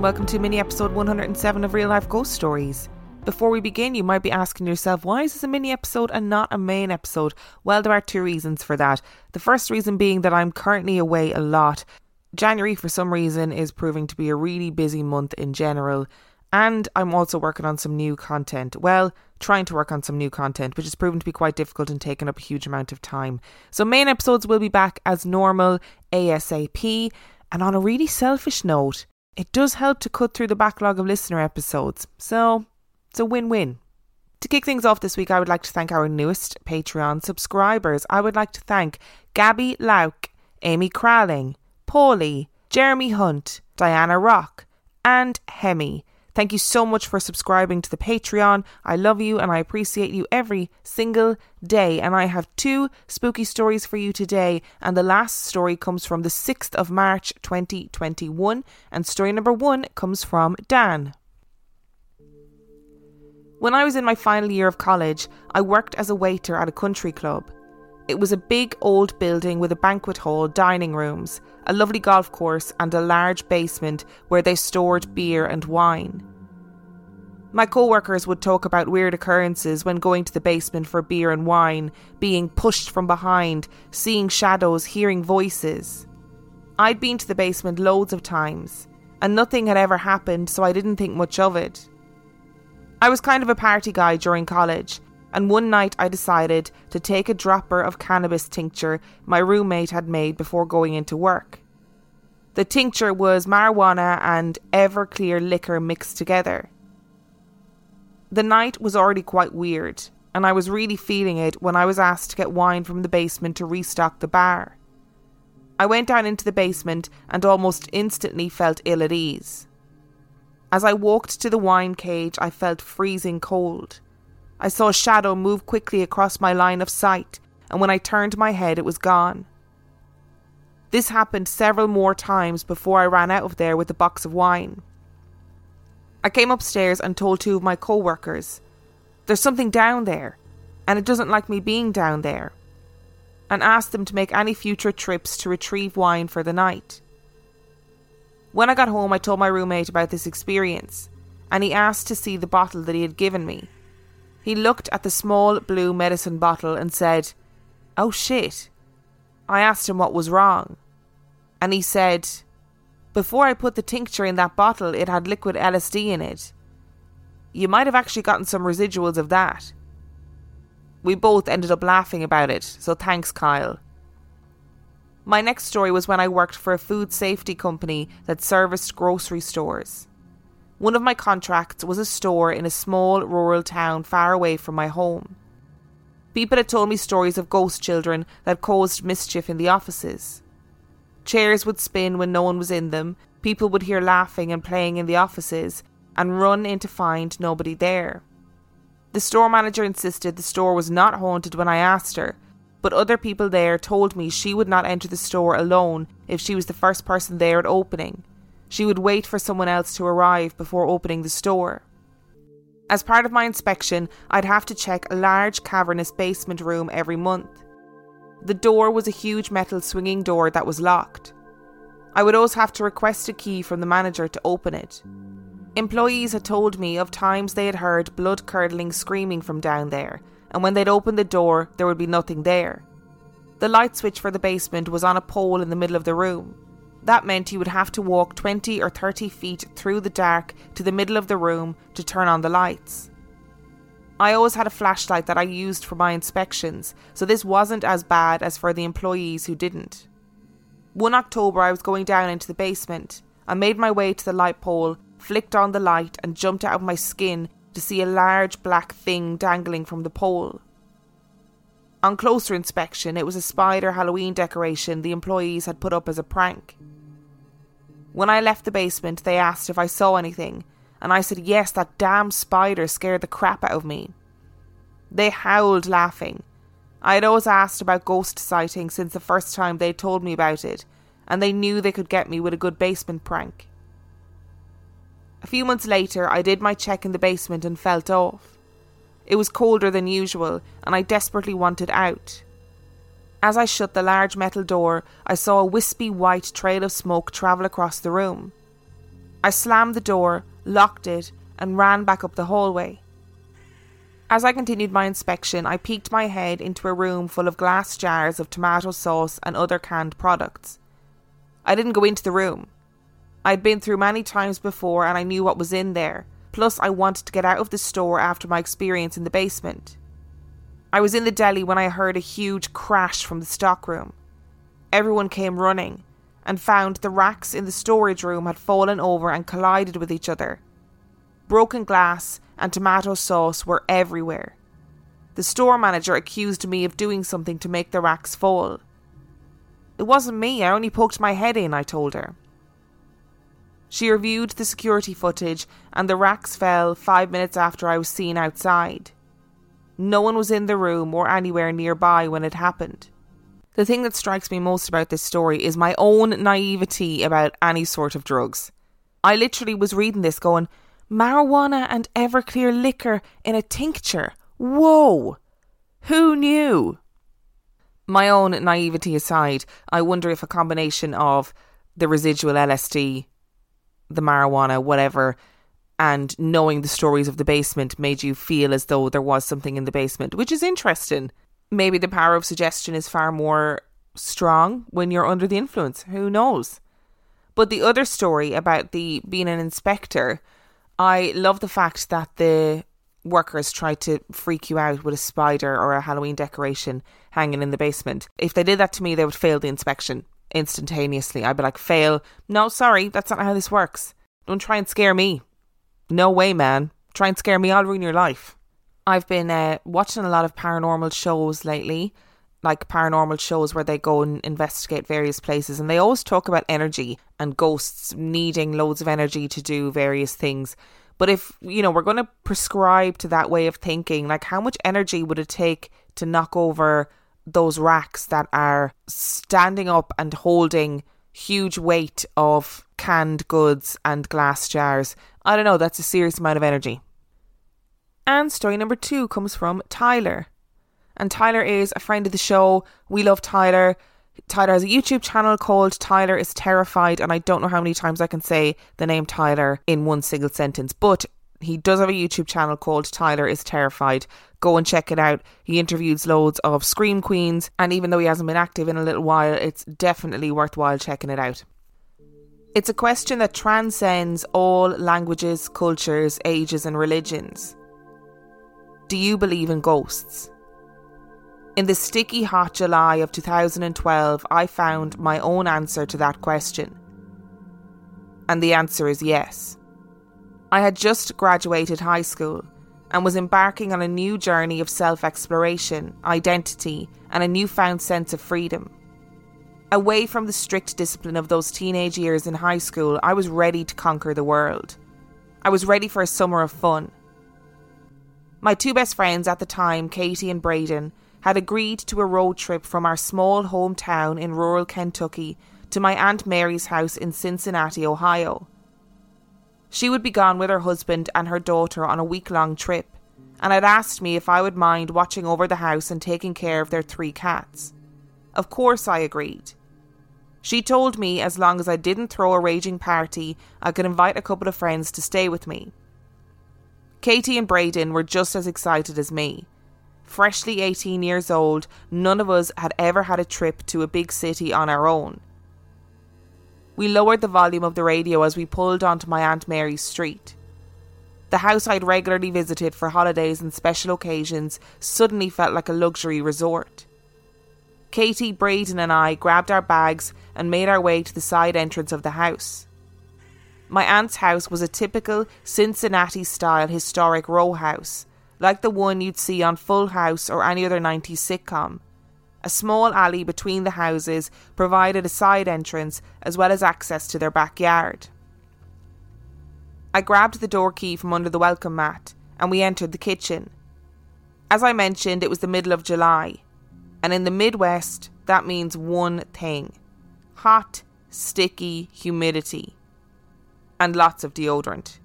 and welcome to mini episode 107 of Real Life Ghost Stories. Before we begin, you might be asking yourself, why is this a mini episode and not a main episode? Well, there are two reasons for that. The first reason being that I'm currently away a lot. January, for some reason, is proving to be a really busy month in general, and I'm also working on some new content. Well, trying to work on some new content, which has proven to be quite difficult and taken up a huge amount of time. So, main episodes will be back as normal ASAP. And on a really selfish note, it does help to cut through the backlog of listener episodes. So, it's a win win. To kick things off this week, I would like to thank our newest Patreon subscribers. I would like to thank Gabby Lauk, Amy Crowling, Paulie, Jeremy Hunt, Diana Rock, and Hemi. Thank you so much for subscribing to the Patreon. I love you and I appreciate you every single day. And I have two spooky stories for you today. And the last story comes from the 6th of March 2021. And story number one comes from Dan. When I was in my final year of college, I worked as a waiter at a country club. It was a big old building with a banquet hall, dining rooms, a lovely golf course, and a large basement where they stored beer and wine. My co workers would talk about weird occurrences when going to the basement for beer and wine, being pushed from behind, seeing shadows, hearing voices. I'd been to the basement loads of times, and nothing had ever happened, so I didn't think much of it. I was kind of a party guy during college, and one night I decided to take a dropper of cannabis tincture my roommate had made before going into work. The tincture was marijuana and Everclear liquor mixed together. The night was already quite weird, and I was really feeling it when I was asked to get wine from the basement to restock the bar. I went down into the basement and almost instantly felt ill at ease. As I walked to the wine cage, I felt freezing cold. I saw a shadow move quickly across my line of sight, and when I turned my head, it was gone. This happened several more times before I ran out of there with the box of wine. I came upstairs and told two of my co workers, There's something down there, and it doesn't like me being down there, and asked them to make any future trips to retrieve wine for the night. When I got home, I told my roommate about this experience, and he asked to see the bottle that he had given me. He looked at the small blue medicine bottle and said, Oh shit. I asked him what was wrong, and he said, before I put the tincture in that bottle, it had liquid LSD in it. You might have actually gotten some residuals of that. We both ended up laughing about it, so thanks, Kyle. My next story was when I worked for a food safety company that serviced grocery stores. One of my contracts was a store in a small rural town far away from my home. People had told me stories of ghost children that caused mischief in the offices. Chairs would spin when no one was in them, people would hear laughing and playing in the offices, and run in to find nobody there. The store manager insisted the store was not haunted when I asked her, but other people there told me she would not enter the store alone if she was the first person there at opening. She would wait for someone else to arrive before opening the store. As part of my inspection, I'd have to check a large cavernous basement room every month. The door was a huge metal swinging door that was locked. I would always have to request a key from the manager to open it. Employees had told me of times they had heard blood curdling screaming from down there, and when they'd opened the door, there would be nothing there. The light switch for the basement was on a pole in the middle of the room. That meant you would have to walk 20 or 30 feet through the dark to the middle of the room to turn on the lights. I always had a flashlight that I used for my inspections, so this wasn't as bad as for the employees who didn't. One October, I was going down into the basement. I made my way to the light pole, flicked on the light, and jumped out of my skin to see a large black thing dangling from the pole. On closer inspection, it was a spider Halloween decoration the employees had put up as a prank. When I left the basement, they asked if I saw anything, and I said, Yes, that damn spider scared the crap out of me. They howled laughing. I had always asked about ghost sightings since the first time they told me about it, and they knew they could get me with a good basement prank. A few months later, I did my check in the basement and felt off. It was colder than usual, and I desperately wanted out. As I shut the large metal door, I saw a wispy white trail of smoke travel across the room. I slammed the door, locked it, and ran back up the hallway. As I continued my inspection, I peeked my head into a room full of glass jars of tomato sauce and other canned products. I didn't go into the room. I'd been through many times before and I knew what was in there, plus, I wanted to get out of the store after my experience in the basement. I was in the deli when I heard a huge crash from the stockroom. Everyone came running and found the racks in the storage room had fallen over and collided with each other. Broken glass and tomato sauce were everywhere. The store manager accused me of doing something to make the racks fall. It wasn't me, I only poked my head in, I told her. She reviewed the security footage, and the racks fell five minutes after I was seen outside. No one was in the room or anywhere nearby when it happened. The thing that strikes me most about this story is my own naivety about any sort of drugs. I literally was reading this going, marijuana and Everclear liquor in a tincture. Whoa! Who knew? My own naivety aside, I wonder if a combination of the residual LSD, the marijuana, whatever, and knowing the stories of the basement made you feel as though there was something in the basement, which is interesting. Maybe the power of suggestion is far more strong when you're under the influence. Who knows? But the other story about the being an inspector, I love the fact that the workers tried to freak you out with a spider or a Halloween decoration hanging in the basement. If they did that to me, they would fail the inspection instantaneously. I'd be like, fail. No, sorry, that's not how this works. Don't try and scare me. No way, man. Try and scare me, I'll ruin your life. I've been uh, watching a lot of paranormal shows lately, like paranormal shows where they go and investigate various places, and they always talk about energy and ghosts needing loads of energy to do various things. But if, you know, we're going to prescribe to that way of thinking, like how much energy would it take to knock over those racks that are standing up and holding huge weight of canned goods and glass jars. I don't know, that's a serious amount of energy. And story number two comes from Tyler. And Tyler is a friend of the show. We love Tyler. Tyler has a YouTube channel called Tyler is Terrified, and I don't know how many times I can say the name Tyler in one single sentence, but he does have a YouTube channel called Tyler is Terrified. Go and check it out. He interviews loads of Scream Queens, and even though he hasn't been active in a little while, it's definitely worthwhile checking it out. It's a question that transcends all languages, cultures, ages, and religions. Do you believe in ghosts? In the sticky hot July of 2012, I found my own answer to that question. And the answer is yes. I had just graduated high school and was embarking on a new journey of self exploration, identity, and a newfound sense of freedom. Away from the strict discipline of those teenage years in high school, I was ready to conquer the world. I was ready for a summer of fun. My two best friends at the time, Katie and Braden, had agreed to a road trip from our small hometown in rural Kentucky to my Aunt Mary's house in Cincinnati, Ohio. She would be gone with her husband and her daughter on a week long trip, and had asked me if I would mind watching over the house and taking care of their three cats. Of course, I agreed. She told me as long as I didn't throw a raging party, I could invite a couple of friends to stay with me. Katie and Braden were just as excited as me. Freshly 18 years old, none of us had ever had a trip to a big city on our own. We lowered the volume of the radio as we pulled onto my Aunt Mary's street. The house I'd regularly visited for holidays and special occasions suddenly felt like a luxury resort. Katie, Braden, and I grabbed our bags and made our way to the side entrance of the house. My aunt's house was a typical Cincinnati style historic row house, like the one you'd see on Full House or any other 90s sitcom. A small alley between the houses provided a side entrance as well as access to their backyard. I grabbed the door key from under the welcome mat and we entered the kitchen. As I mentioned, it was the middle of July, and in the Midwest, that means one thing hot, sticky humidity, and lots of deodorant.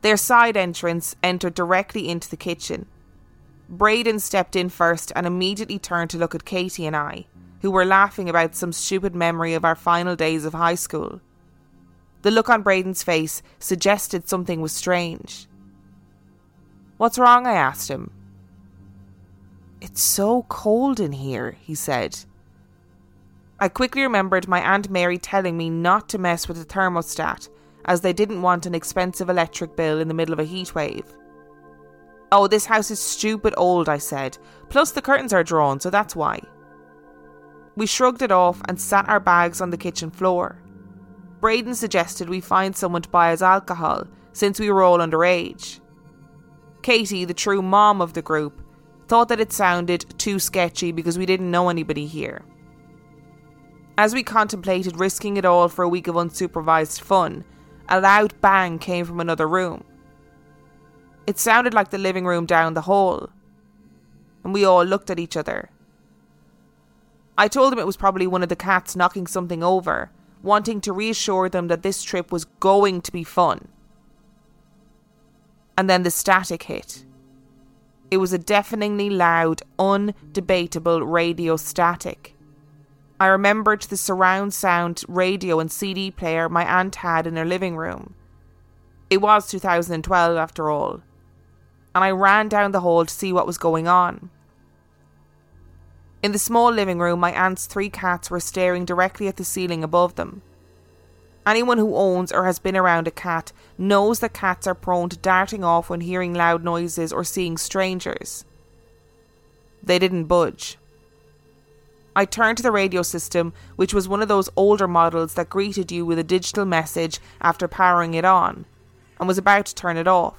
Their side entrance entered directly into the kitchen, Braden stepped in first and immediately turned to look at Katie and I, who were laughing about some stupid memory of our final days of high school. The look on Braden's face suggested something was strange. What's wrong? I asked him. It's so cold in here, he said. I quickly remembered my Aunt Mary telling me not to mess with the thermostat, as they didn't want an expensive electric bill in the middle of a heat wave. Oh, this house is stupid old, I said. Plus, the curtains are drawn, so that's why. We shrugged it off and sat our bags on the kitchen floor. Braden suggested we find someone to buy us alcohol, since we were all underage. Katie, the true mom of the group, thought that it sounded too sketchy because we didn't know anybody here. As we contemplated risking it all for a week of unsupervised fun, a loud bang came from another room. It sounded like the living room down the hall, and we all looked at each other. I told him it was probably one of the cats knocking something over, wanting to reassure them that this trip was going to be fun. And then the static hit. It was a deafeningly loud, undebatable radio static. I remembered the surround sound radio and CD player my aunt had in her living room. It was 2012 after all, and I ran down the hall to see what was going on. In the small living room, my aunt's three cats were staring directly at the ceiling above them. Anyone who owns or has been around a cat knows that cats are prone to darting off when hearing loud noises or seeing strangers. They didn't budge. I turned to the radio system, which was one of those older models that greeted you with a digital message after powering it on, and was about to turn it off,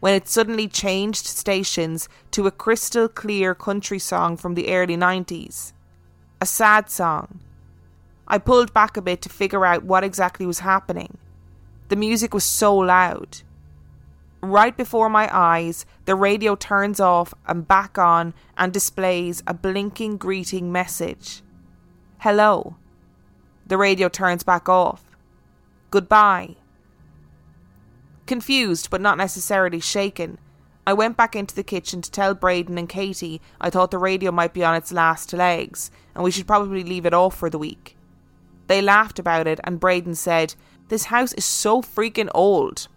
when it suddenly changed stations to a crystal clear country song from the early 90s. A sad song. I pulled back a bit to figure out what exactly was happening. The music was so loud. Right before my eyes, the radio turns off and back on and displays a blinking greeting message. Hello. The radio turns back off. Goodbye. Confused but not necessarily shaken, I went back into the kitchen to tell Braden and Katie I thought the radio might be on its last legs and we should probably leave it off for the week. They laughed about it and Braden said, This house is so freaking old.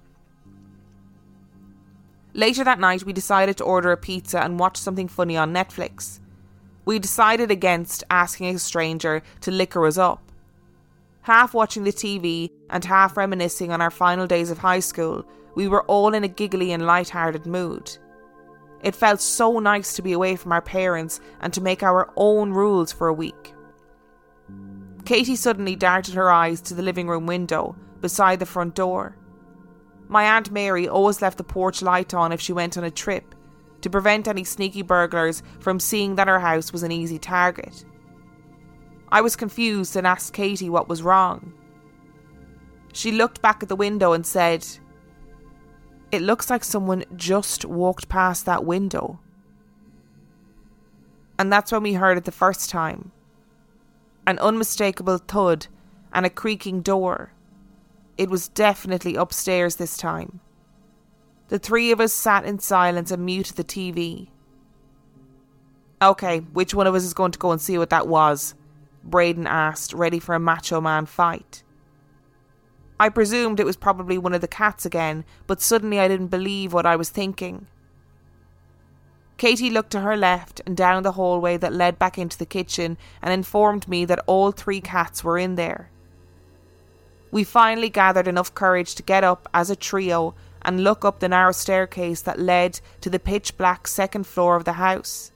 Later that night, we decided to order a pizza and watch something funny on Netflix. We decided against asking a stranger to liquor us up. Half watching the TV and half reminiscing on our final days of high school, we were all in a giggly and light-hearted mood. It felt so nice to be away from our parents and to make our own rules for a week. Katie suddenly darted her eyes to the living room window beside the front door. My Aunt Mary always left the porch light on if she went on a trip, to prevent any sneaky burglars from seeing that her house was an easy target. I was confused and asked Katie what was wrong. She looked back at the window and said, It looks like someone just walked past that window. And that's when we heard it the first time an unmistakable thud and a creaking door. It was definitely upstairs this time. The three of us sat in silence and muted the TV. Okay, which one of us is going to go and see what that was? Braden asked, ready for a macho man fight. I presumed it was probably one of the cats again, but suddenly I didn't believe what I was thinking. Katie looked to her left and down the hallway that led back into the kitchen and informed me that all three cats were in there. We finally gathered enough courage to get up as a trio and look up the narrow staircase that led to the pitch black second floor of the house.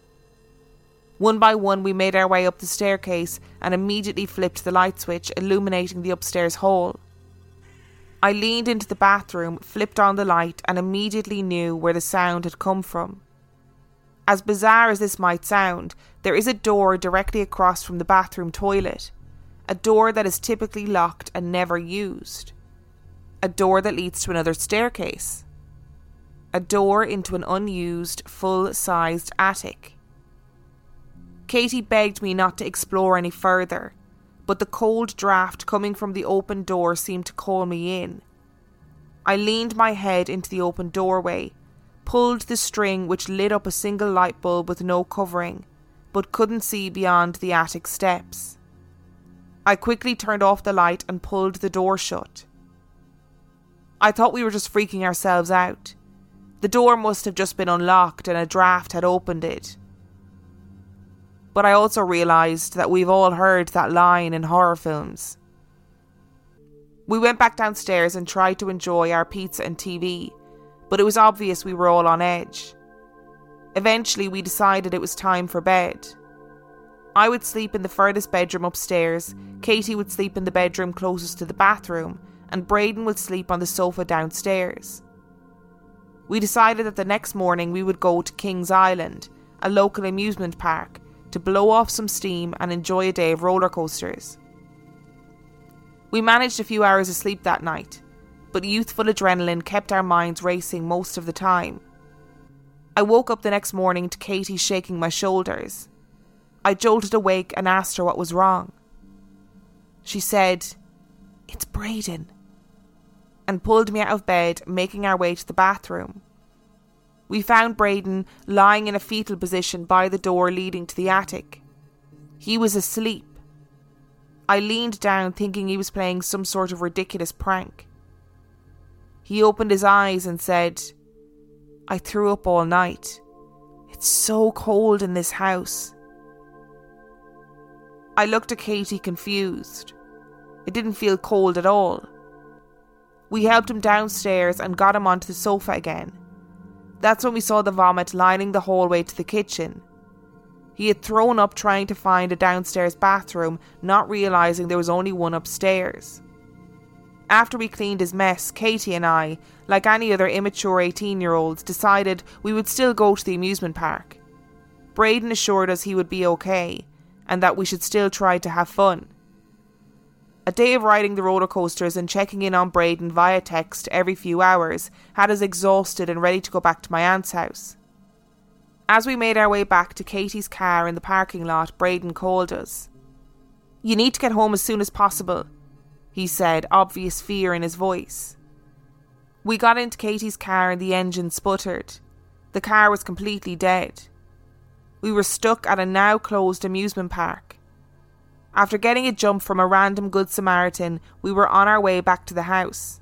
One by one, we made our way up the staircase and immediately flipped the light switch, illuminating the upstairs hall. I leaned into the bathroom, flipped on the light, and immediately knew where the sound had come from. As bizarre as this might sound, there is a door directly across from the bathroom toilet a door that is typically locked and never used, a door that leads to another staircase, a door into an unused, full sized attic. Katie begged me not to explore any further, but the cold draught coming from the open door seemed to call me in. I leaned my head into the open doorway, pulled the string which lit up a single light bulb with no covering, but couldn't see beyond the attic steps. I quickly turned off the light and pulled the door shut. I thought we were just freaking ourselves out. The door must have just been unlocked and a draft had opened it. But I also realised that we've all heard that line in horror films. We went back downstairs and tried to enjoy our pizza and TV, but it was obvious we were all on edge. Eventually, we decided it was time for bed. I would sleep in the furthest bedroom upstairs, Katie would sleep in the bedroom closest to the bathroom, and Braden would sleep on the sofa downstairs. We decided that the next morning we would go to Kings Island, a local amusement park, to blow off some steam and enjoy a day of roller coasters. We managed a few hours of sleep that night, but youthful adrenaline kept our minds racing most of the time. I woke up the next morning to Katie shaking my shoulders. I jolted awake and asked her what was wrong. She said, It's Braden, and pulled me out of bed, making our way to the bathroom. We found Braden lying in a fetal position by the door leading to the attic. He was asleep. I leaned down, thinking he was playing some sort of ridiculous prank. He opened his eyes and said, I threw up all night. It's so cold in this house. I looked at Katie confused. It didn't feel cold at all. We helped him downstairs and got him onto the sofa again. That's when we saw the vomit lining the hallway to the kitchen. He had thrown up trying to find a downstairs bathroom, not realising there was only one upstairs. After we cleaned his mess, Katie and I, like any other immature 18 year olds, decided we would still go to the amusement park. Braden assured us he would be okay and that we should still try to have fun. A day of riding the roller coasters and checking in on Braden via text every few hours had us exhausted and ready to go back to my aunt's house. As we made our way back to Katie's car in the parking lot, Braden called us. You need to get home as soon as possible he said, obvious fear in his voice. We got into Katie's car and the engine sputtered. The car was completely dead. We were stuck at a now closed amusement park. After getting a jump from a random Good Samaritan, we were on our way back to the house.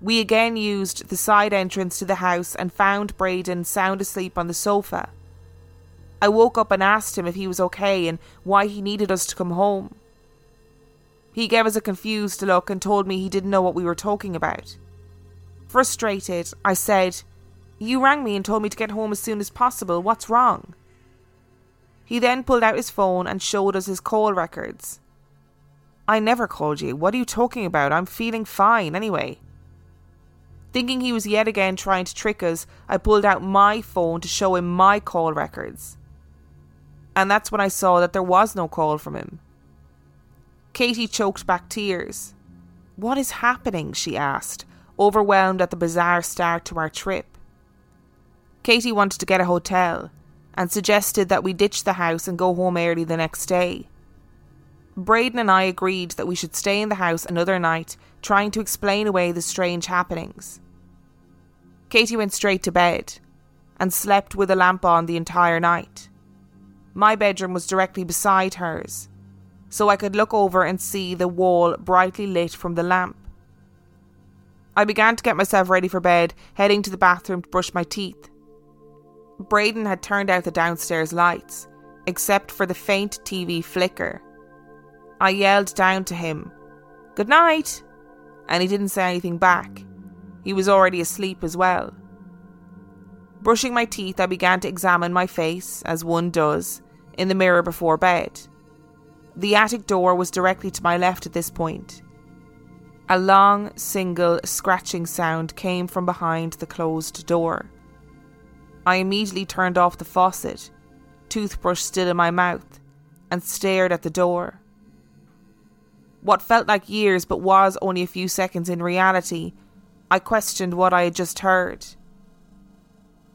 We again used the side entrance to the house and found Braden sound asleep on the sofa. I woke up and asked him if he was okay and why he needed us to come home. He gave us a confused look and told me he didn't know what we were talking about. Frustrated, I said, You rang me and told me to get home as soon as possible. What's wrong? He then pulled out his phone and showed us his call records. I never called you. What are you talking about? I'm feeling fine anyway. Thinking he was yet again trying to trick us, I pulled out my phone to show him my call records. And that's when I saw that there was no call from him. Katie choked back tears. What is happening? she asked, overwhelmed at the bizarre start to our trip. Katie wanted to get a hotel and suggested that we ditch the house and go home early the next day. Braden and I agreed that we should stay in the house another night, trying to explain away the strange happenings. Katie went straight to bed and slept with a lamp on the entire night. My bedroom was directly beside hers, so I could look over and see the wall brightly lit from the lamp. I began to get myself ready for bed, heading to the bathroom to brush my teeth. Braden had turned out the downstairs lights, except for the faint TV flicker. I yelled down to him, Good night! And he didn't say anything back. He was already asleep as well. Brushing my teeth, I began to examine my face, as one does, in the mirror before bed. The attic door was directly to my left at this point. A long, single scratching sound came from behind the closed door. I immediately turned off the faucet, toothbrush still in my mouth, and stared at the door. What felt like years but was only a few seconds in reality, I questioned what I had just heard.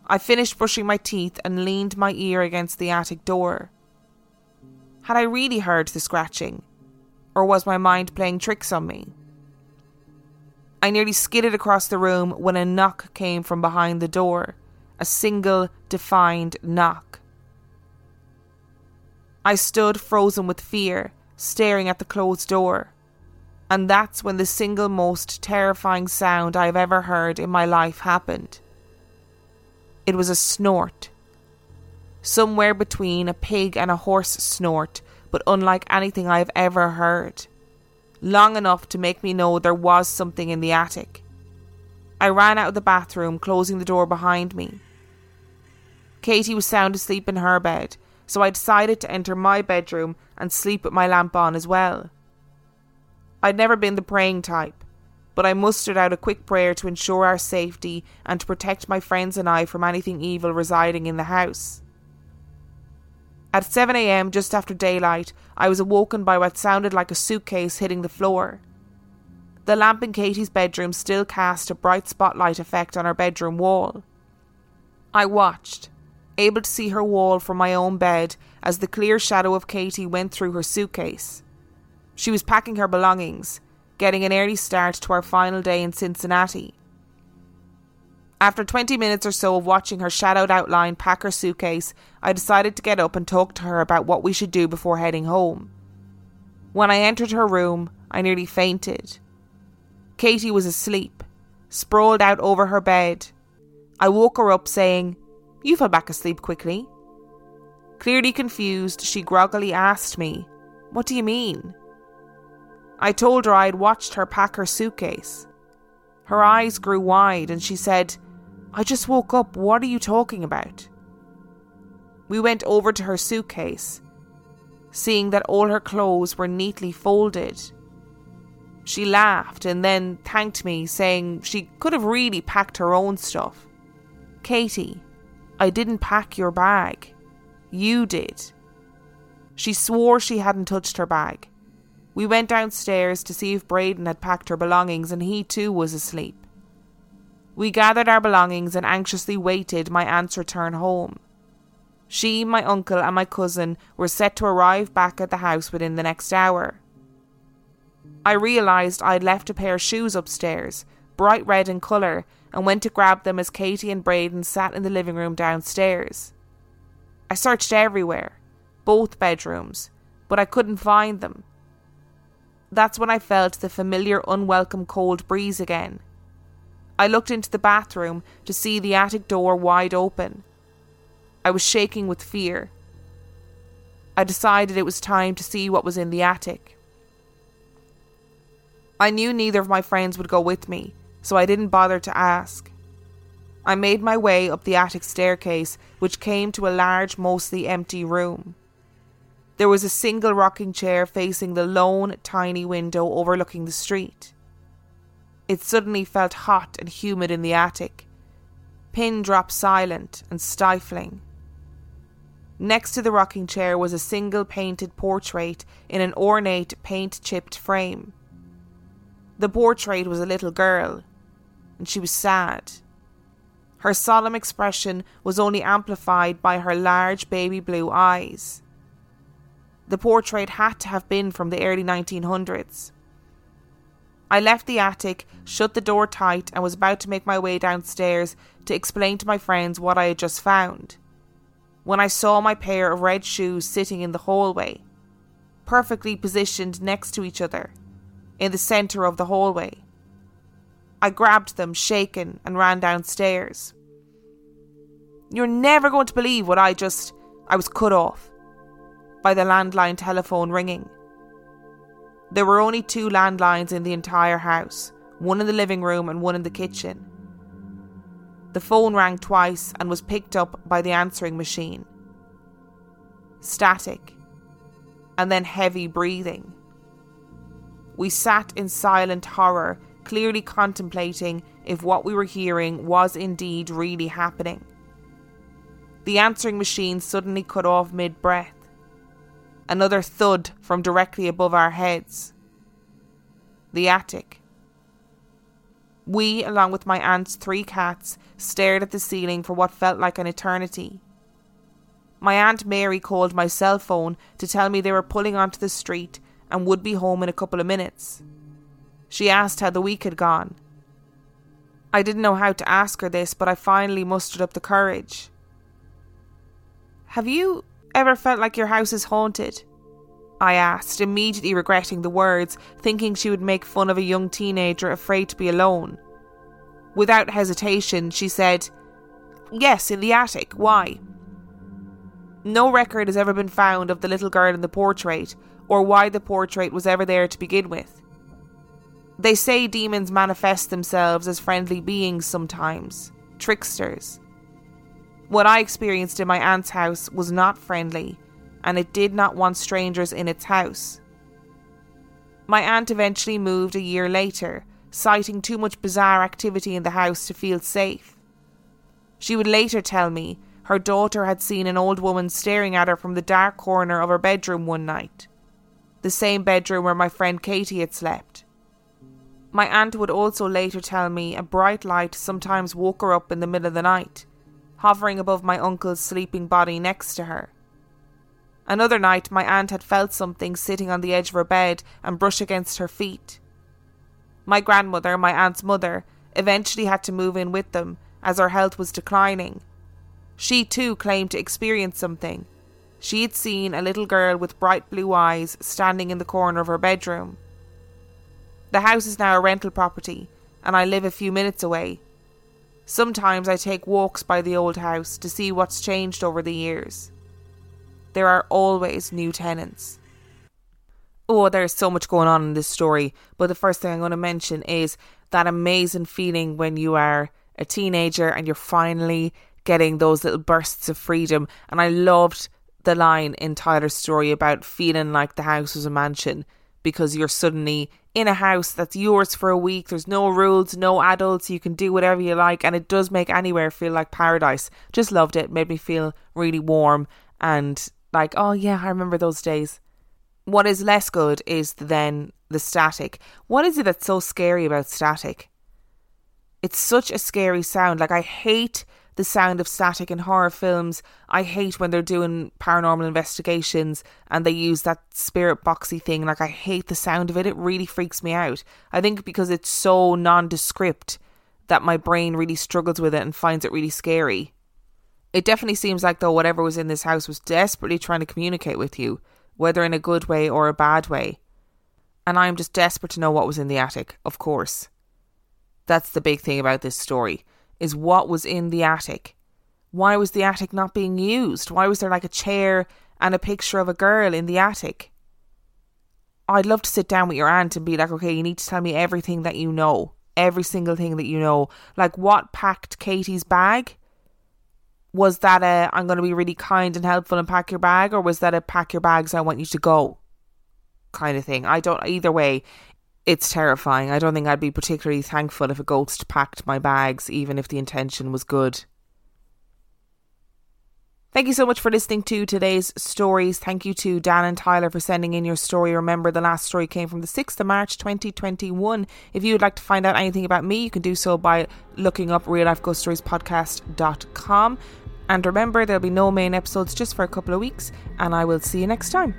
I finished brushing my teeth and leaned my ear against the attic door. Had I really heard the scratching? Or was my mind playing tricks on me? I nearly skidded across the room when a knock came from behind the door. A single, defined knock. I stood frozen with fear, staring at the closed door. And that's when the single most terrifying sound I've ever heard in my life happened. It was a snort. Somewhere between a pig and a horse snort, but unlike anything I've ever heard. Long enough to make me know there was something in the attic. I ran out of the bathroom, closing the door behind me. Katie was sound asleep in her bed, so I decided to enter my bedroom and sleep with my lamp on as well. I'd never been the praying type, but I mustered out a quick prayer to ensure our safety and to protect my friends and I from anything evil residing in the house. At 7am, just after daylight, I was awoken by what sounded like a suitcase hitting the floor. The lamp in Katie's bedroom still cast a bright spotlight effect on her bedroom wall. I watched, able to see her wall from my own bed as the clear shadow of Katie went through her suitcase. She was packing her belongings, getting an early start to our final day in Cincinnati. After 20 minutes or so of watching her shadowed outline pack her suitcase, I decided to get up and talk to her about what we should do before heading home. When I entered her room, I nearly fainted. Katie was asleep, sprawled out over her bed. I woke her up saying, You fell back asleep quickly. Clearly confused, she groggily asked me, What do you mean? I told her I had watched her pack her suitcase. Her eyes grew wide and she said, I just woke up. What are you talking about? We went over to her suitcase, seeing that all her clothes were neatly folded. She laughed and then thanked me, saying she could have really packed her own stuff. Katie, I didn't pack your bag. You did. She swore she hadn't touched her bag. We went downstairs to see if Braden had packed her belongings, and he too was asleep. We gathered our belongings and anxiously waited my aunt's return home. She, my uncle, and my cousin were set to arrive back at the house within the next hour. I realised I'd left a pair of shoes upstairs, bright red in colour, and went to grab them as Katie and Braden sat in the living room downstairs. I searched everywhere, both bedrooms, but I couldn't find them. That's when I felt the familiar unwelcome cold breeze again. I looked into the bathroom to see the attic door wide open. I was shaking with fear. I decided it was time to see what was in the attic. I knew neither of my friends would go with me, so I didn't bother to ask. I made my way up the attic staircase, which came to a large, mostly empty room. There was a single rocking chair facing the lone, tiny window overlooking the street. It suddenly felt hot and humid in the attic. Pin dropped silent and stifling. Next to the rocking chair was a single painted portrait in an ornate paint chipped frame. The portrait was a little girl, and she was sad. Her solemn expression was only amplified by her large baby blue eyes. The portrait had to have been from the early 1900s. I left the attic, shut the door tight, and was about to make my way downstairs to explain to my friends what I had just found. When I saw my pair of red shoes sitting in the hallway, perfectly positioned next to each other, in the centre of the hallway. I grabbed them, shaken, and ran downstairs. You're never going to believe what I just. I was cut off by the landline telephone ringing. There were only two landlines in the entire house one in the living room and one in the kitchen. The phone rang twice and was picked up by the answering machine. Static, and then heavy breathing. We sat in silent horror, clearly contemplating if what we were hearing was indeed really happening. The answering machine suddenly cut off mid breath another thud from directly above our heads. The attic. We, along with my aunt's three cats, stared at the ceiling for what felt like an eternity. My Aunt Mary called my cell phone to tell me they were pulling onto the street and would be home in a couple of minutes. She asked how the week had gone. I didn't know how to ask her this, but I finally mustered up the courage. Have you ever felt like your house is haunted? I asked, immediately regretting the words, thinking she would make fun of a young teenager afraid to be alone. Without hesitation, she said, Yes, in the attic. Why? No record has ever been found of the little girl in the portrait, or why the portrait was ever there to begin with. They say demons manifest themselves as friendly beings sometimes, tricksters. What I experienced in my aunt's house was not friendly, and it did not want strangers in its house. My aunt eventually moved a year later, citing too much bizarre activity in the house to feel safe. She would later tell me her daughter had seen an old woman staring at her from the dark corner of her bedroom one night, the same bedroom where my friend Katie had slept. My aunt would also later tell me a bright light sometimes woke her up in the middle of the night, hovering above my uncle's sleeping body next to her. Another night, my aunt had felt something sitting on the edge of her bed and brush against her feet. My grandmother, my aunt's mother, eventually had to move in with them as her health was declining. She too claimed to experience something. She had seen a little girl with bright blue eyes standing in the corner of her bedroom. The house is now a rental property, and I live a few minutes away. Sometimes I take walks by the old house to see what's changed over the years. There are always new tenants. Oh, there's so much going on in this story, but the first thing I'm going to mention is that amazing feeling when you are a teenager and you're finally getting those little bursts of freedom. And I loved the line in Tyler's story about feeling like the house was a mansion because you're suddenly in a house that's yours for a week. There's no rules, no adults. You can do whatever you like, and it does make anywhere feel like paradise. Just loved it. Made me feel really warm and like, oh yeah, I remember those days. What is less good is then the static. What is it that's so scary about static? It's such a scary sound. Like, I hate the sound of static in horror films. I hate when they're doing paranormal investigations and they use that spirit boxy thing. Like, I hate the sound of it. It really freaks me out. I think because it's so nondescript that my brain really struggles with it and finds it really scary. It definitely seems like, though, whatever was in this house was desperately trying to communicate with you, whether in a good way or a bad way. And I am just desperate to know what was in the attic, of course. That's the big thing about this story, is what was in the attic. Why was the attic not being used? Why was there like a chair and a picture of a girl in the attic? I'd love to sit down with your aunt and be like, okay, you need to tell me everything that you know. Every single thing that you know. Like what packed Katie's bag? was that a I'm going to be really kind and helpful and pack your bag, or was that a pack your bags, I want you to go kind of thing? I don't, either way, it's terrifying. I don't think I'd be particularly thankful if a ghost packed my bags, even if the intention was good. Thank you so much for listening to today's stories. Thank you to Dan and Tyler for sending in your story. Remember, the last story came from the 6th of March 2021. If you would like to find out anything about me, you can do so by looking up reallifeghoststoriespodcast.com. And remember, there'll be no main episodes just for a couple of weeks, and I will see you next time.